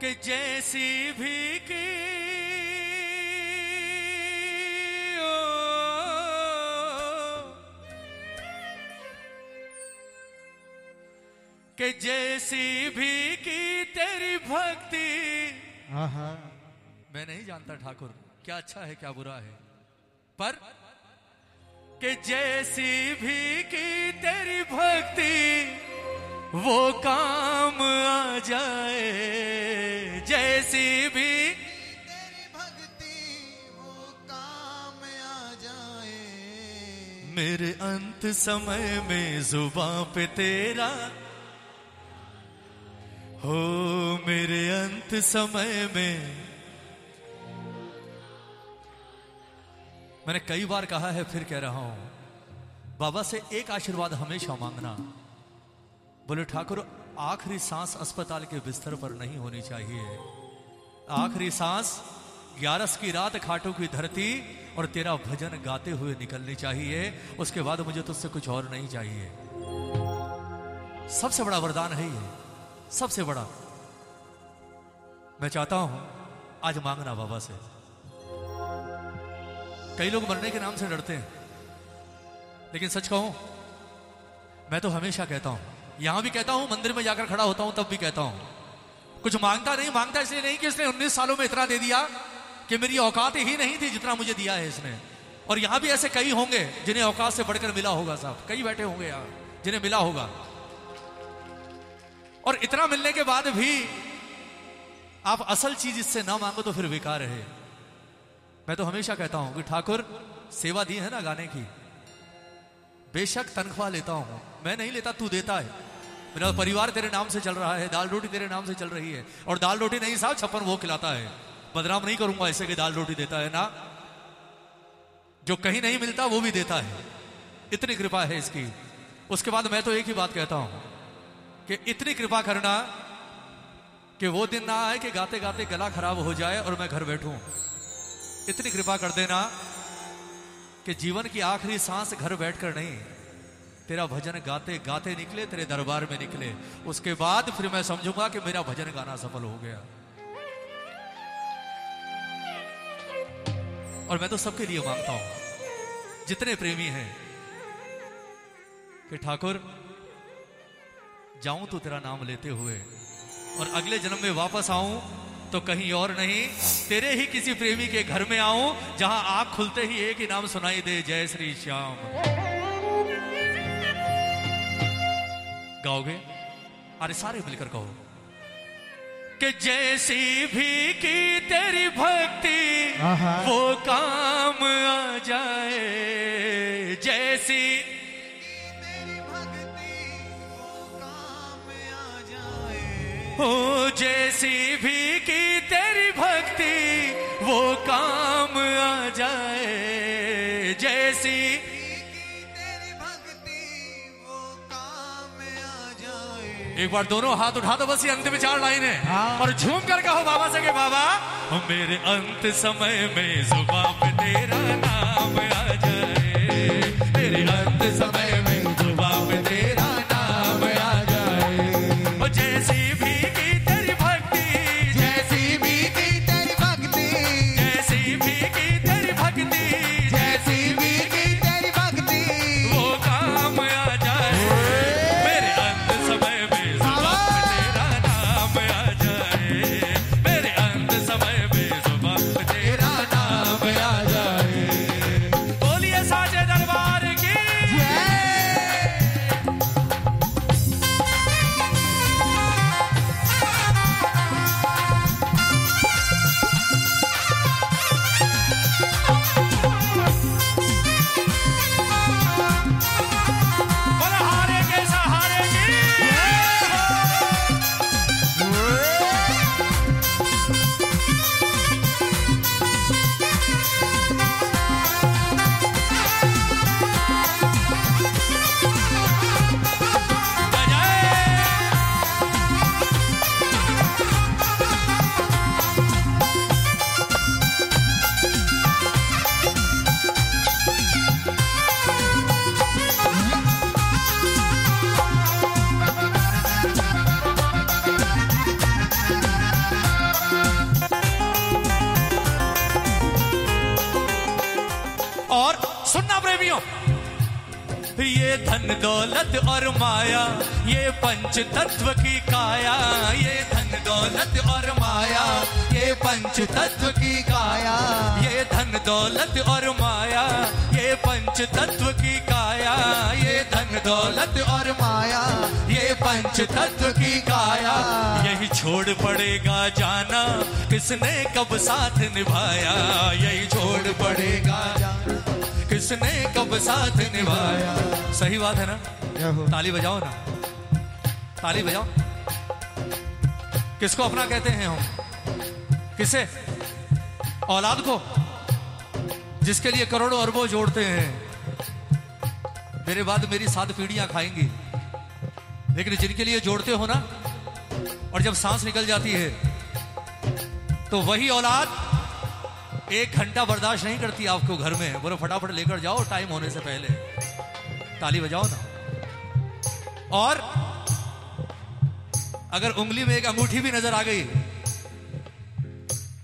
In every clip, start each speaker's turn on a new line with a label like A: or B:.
A: कि जैसी भी की ओ, कि जैसी भी की तेरी भक्ति। मैं नहीं जानता ठाकुर क्या अच्छा है क्या बुरा है। पर कि जैसी भी की तेरी भक्ति। वो काम आ जाए जैसी भी
B: तेरी भक्ति वो काम आ जाए।
A: मेरे अंत समय में जुबा पे तेरा हो मेरे अंत समय में। मैंने कई बार कहा है फिर कह रहा हूँ बाबा से एक आशीर्वाद हमेशा मांगना। बोले, ठाकुर, आखिरी सांस अस्पताल के बिस्तर पर नहीं होनी चाहिए। आखिरी सांस ग्यारस की रात खाटों की धरती और तेरा भजन गाते हुए निकलनी चाहिए। उसके बाद मुझे तुझसे कुछ और नहीं चाहिए। सबसे बड़ा वरदान है ये। सबसे बड़ा। मैं चाहता हूँ, आज मांगना बाबा से। कई लोग मरने के नाम से डरते हैं। लेकिन सच कहूँ, मैं तो हमेशा कहता हूँ यहाँ भी कहता हूँ, मंदिर में जाकर खड़ा होता हूँ, तब भी कहता हूँ। कुछ माँगता नहीं, माँगता इसलिए नहीं कि इसने 19 सालों में इतना दे दिया कि मेरी औकात ही नहीं थी जितना मुझे दिया है इसने। और यहाँ भी ऐसे कई होंगे जिन्हें औकात से बढ़कर मिला होगा साहब। कई बैठे होंगे यहाँ, जिन्हें मिला होगा। और इतना मिलने के बाद भी आप असल चीज़ इससे ना मांगो तो फिर बेकार है। मैं तो हमेशा कहता हूँ कि ठाकुर, सेवा दी है ना गाने की। बेशक तनख्वाह लेता हूँ। मैं नहीं लेता, तू देता है। मेरा परिवार तेरे नाम से चल रहा है, दाल रोटी तेरे नाम से चल रही है। और दाल रोटी नहीं, साहब, छप्पन वो खिलाता है। बदनाम नहीं करूँगा ऐसे कि दाल रोटी देता है ना। जो कहीं नहीं मिलता, वो भी देता है। इतनी कृपा है इसकी। उसके बाद मैं तो एक ही बात कहता हूँ कि इतनी कृपा करना कि वो दिन ना आए कि गाते गाते गला खराब हो जाए और मैं घर बैठूं। इतनी कृपा कर देना कि जीवन की आखिरी सांस घर बैठकर नहीं। तेरा भजन गाते गाते निकले, तेरे दरबार में निकले। उसके बाद फिर मैं समझूँगा कि मेरा भजन गाना सफल हो गया। और मैं तो सबके लिए माँगता हूँ। जितने प्रेमी हैं कि ठाकुर, जाऊँ तो तेरा नाम लेते हुए, और अगले जन्म में वापस आऊँ तो कहीं और नहीं, तेरे ही किसी प्रेमी के घर में आऊँ, जहाँ आँख खुलते ही एक ही नाम सुनाई दे, जय श्री श्याम। गाओगे? अरे सारे मिलकर कहो कि जैसी भी की तेरी भक्ति वो काम आ जाए। जैसी
B: तेरी भक्ति वो काम आ जाए
A: हो जैसी भी की एक बार दोनों हाथ उठा दो बस ये में चार लाइन है
C: हाँ।
A: और झूम कर कहो बाबा से के बाबा मेरे अंत समय में सुबह तेरा नाम आ जाए मेरे अंत समय धन दौलत और माया, ये पंच तत्व की काया। ये धन दौलत और माया, ये पंच तत्व की काया। ये धन दौलत और माया, ये पंच तत्व की काया। ये धन दौलत और माया, ये पंच तत्व की काया। यही छोड़ पड़ेगा जाना, किसने कब साथ निभाया? यही छोड़ पड़ेगा जाना। किसने कब साथ निभाया? सही बात है ना? ताली बजाओ ना। ताली बजाओ। किसको अपना कहते हैं हम? किसे? औलाद को? जिसके लिए करोड़ों अरबों जोड़ते हैं। मेरे बाद मेरी सात पीढ़ियाँ खाएँगी। लेकिन जिनके लिए जोड़ते हो ना और जब सांस निकल जाती है तो वही औलाद घंटा बर्दाश्त नहीं करती आपको घर में। बोलो, फटाफट लेकर जाओ टाइम होने से पहले। ताली बजाओ ना। और अगर उंगली में एक अंगूठी भी नज़र आ गई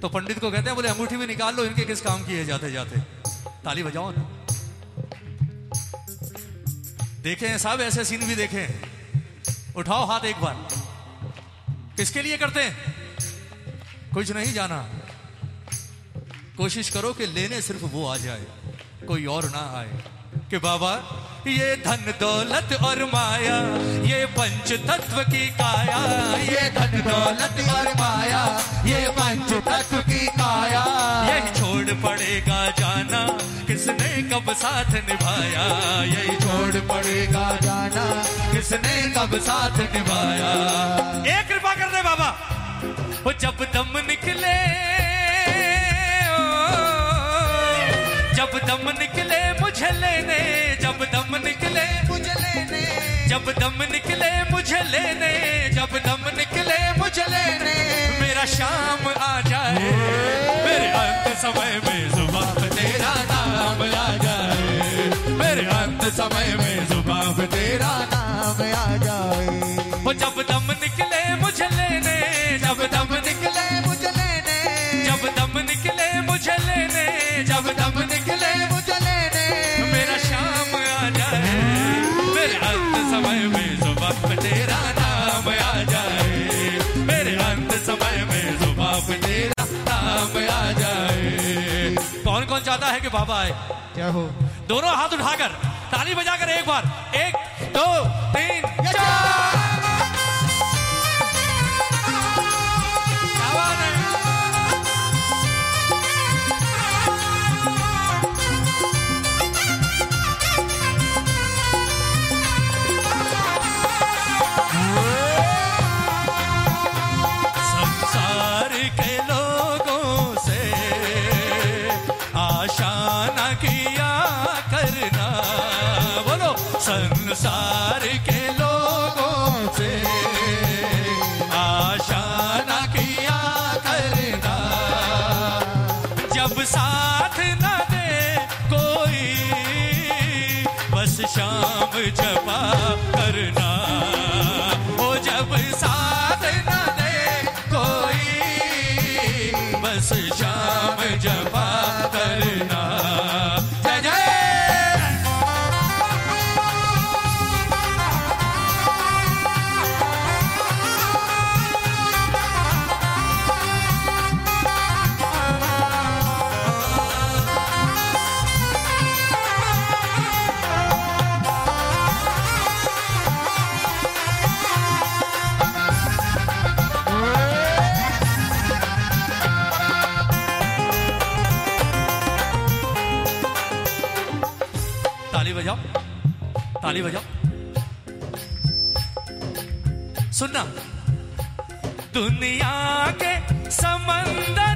A: तो पंडित को कहते हैं, बोले, अंगूठी भी निकाल लो, इनके किस काम की है? जाते जाते। ताली बजाओ ना। देखे हैं साहब ऐसे सीन भी देखे। हैं उठाओ हाथ एक बार। किसके लिए करते हैं? कुछ नहीं जाना। कोशिश करो कि लेने सिर्फ़ वो आ जाए कोई और ना आए। कि बाबा ये धन दौलत और माया ये पंच तत्व की काया ये धन दौलत और माया ये पंच तत्व की काया। यही छोड़ पड़ेगा जाना किसने कब साथ निभाया? यही छोड़ पड़ेगा जाना किसने कब साथ निभाया? एक कृपा कर दे बाबा। वो जब दम निकले जब दम निकले मुझे लेने, जब दम निकले
B: मुझे लेने,
A: जब दम निकले मुझे लेने, जब दम निकले मुझे लेने, मेरा शाम आ जाए, मेरे अंत समय कौन है कि बाबा आए
B: क्या हो?
A: दोनों हाथ उठाकर ताली बजाकर एक बार एक दो तीन संसार के लोगों से आशा न किया करना जब साथ न दे कोई, बस शाम जपा करना। ओ जब साथ न दे कोई, बस शाम जपा बजाओ ताली बजाओ सुनना दुनिया के समंदर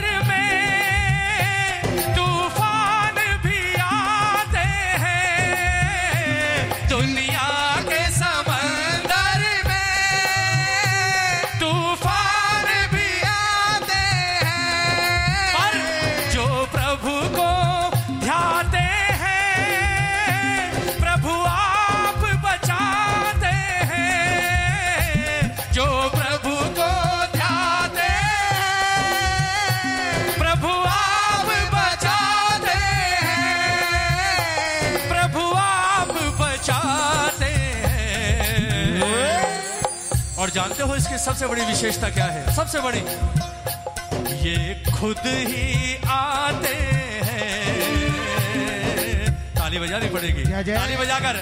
A: जानते हो इसकी सबसे बड़ी विशेषता क्या है? सबसे बड़ी। ये खुद ही आते हैं। ताली बजानी पड़ेगी। ताली बजाकर।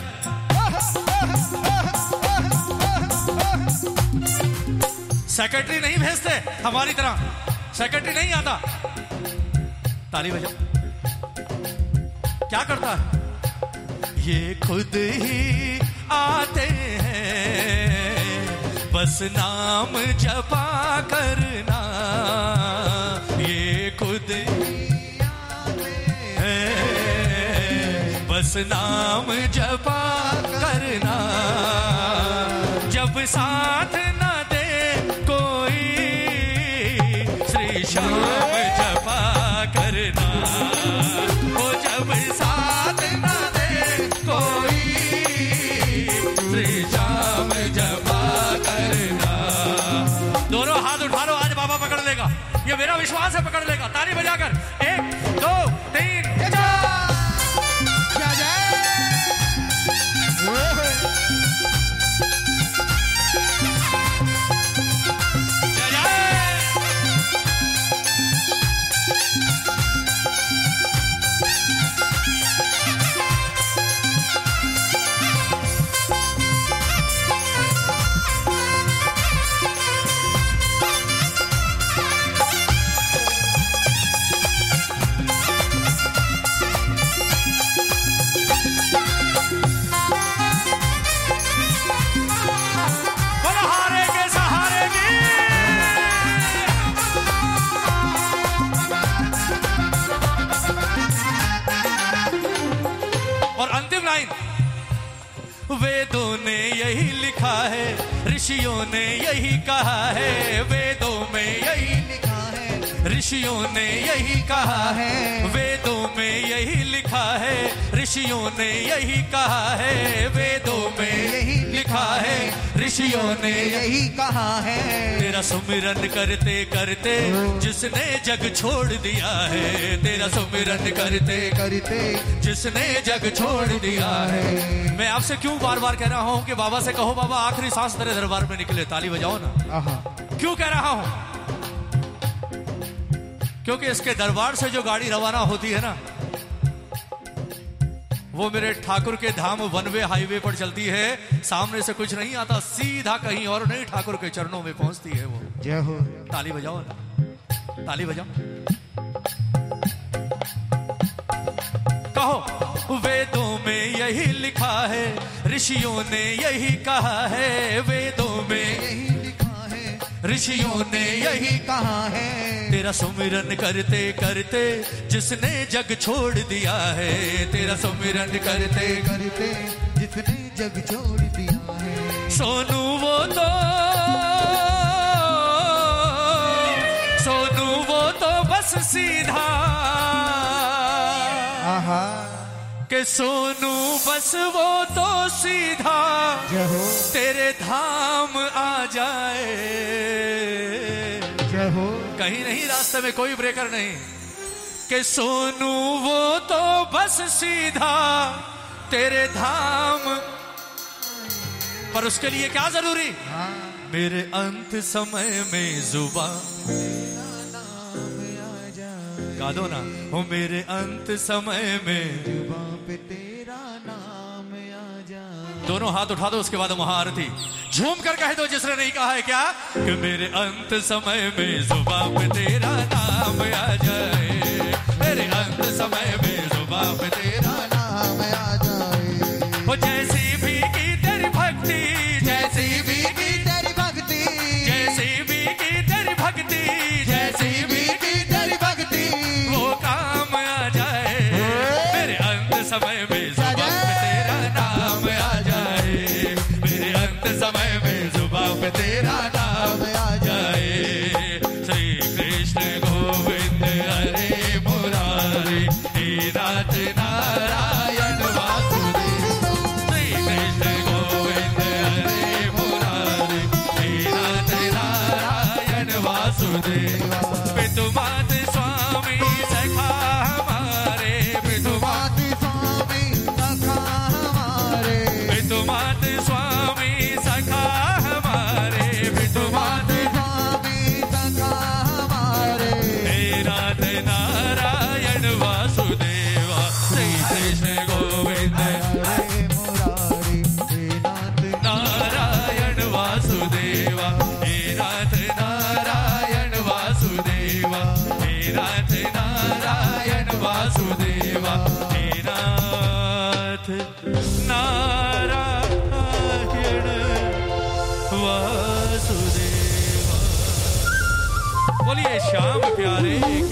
A: सेक्रेटरी नहीं भेजते हमारी तरह। सेक्रेटरी नहीं आता। ताली बजा। क्या करता है? ये खुद ही आते हैं। बस नाम जपा करना। ये खुद है बस नाम जपा करना। जब साथ ऋषियों ने यही कहा है, वेदों में यही
B: लिखा है
A: ऋषियों ने यही कहा है। वेदों में यही लिखा है ऋषियों ने यही कहा है, वेदों में
B: यही
A: लिखा है ऋषियों ने
B: यही कहा है।
A: तेरा सुमिरन करते करते जिसने जग छोड़ दिया है। तेरा सुमिरन करते
B: करते
A: जिसने जग छोड़ दिया है। मैं आपसे क्यों बार बार कह रहा हूँ कि बाबा से कहो बाबा आखिरी सांस तेरे दरबार में निकले ताली बजाओ ना। क्यों कह रहा हूँ? क्योंकि इसके दरबार से जो गाड़ी रवाना होती है ना वो मेरे ठाकुर के धाम वन वे हाईवे पर चलती है। सामने से कुछ नहीं आता सीधा कहीं और नहीं ठाकुर के चरणों में पहुँचती है वो।
B: जय हो।
A: ताली बजाओ ना। ताली बजाओ। कहो वेदों में यही लिखा है ऋषियों ने यही कहा है वेदों में
B: यही
A: ऋषियों ने यही
B: कहा है।
A: तेरा सुमिरन करते करते जिसने जग छोड़ दिया है। तेरा सुमिरन करते
B: करते जिसने जग छोड़ दिया है।
A: सोनू वो तो सोनू वो तो बस सीधा।
B: आहा।
A: के सोनू बस वो तो सीधा। तेरे धाम आ जाए।
B: जय हो?
A: कहीं नहीं रास्ते में कोई ब्रेकर नहीं। कि सोनू वो तो बस सीधा तेरे धाम। पर उसके लिए क्या ज़रूरी?
B: हाँ।
A: मेरे अंत समय में जुबा।
B: नाम आ जाए
A: गा दो ना। हो मेरे अंत समय में
B: जुबा। पे
A: दोनों हाथ उठा दो, उसके बाद महाआरती। झूम कर कह दो जिसने नहीं कहा है क्या? कि मेरे अंत समय में पे तेरा नाम आ जाए। प्यारे के